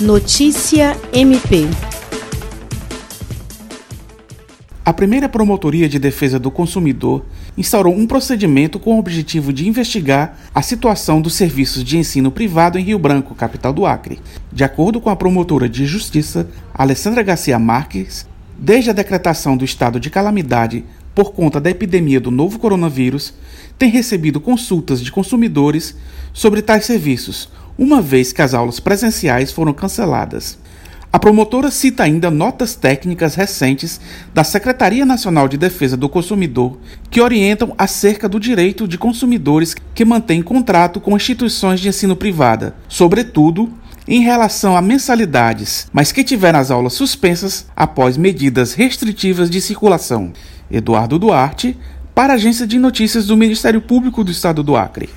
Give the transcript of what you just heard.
Notícia MP. A primeira Promotoria de Defesa do Consumidor instaurou um procedimento com o objetivo de investigar a situação dos serviços de ensino privado em Rio Branco, capital do Acre. De acordo com a promotora de Justiça, Alessandra Garcia Marques, desde a decretação do estado de calamidade por conta da epidemia do novo coronavírus, tem recebido consultas de consumidores sobre tais serviços, uma vez que as aulas presenciais foram canceladas. A promotora cita ainda notas técnicas recentes da Secretaria Nacional de Defesa do Consumidor que orientam acerca do direito de consumidores que mantêm contrato com instituições de ensino privada, sobretudo em relação a mensalidades, mas que tiveram as aulas suspensas após medidas restritivas de circulação. Eduardo Duarte, para a Agência de Notícias do Ministério Público do Estado do Acre.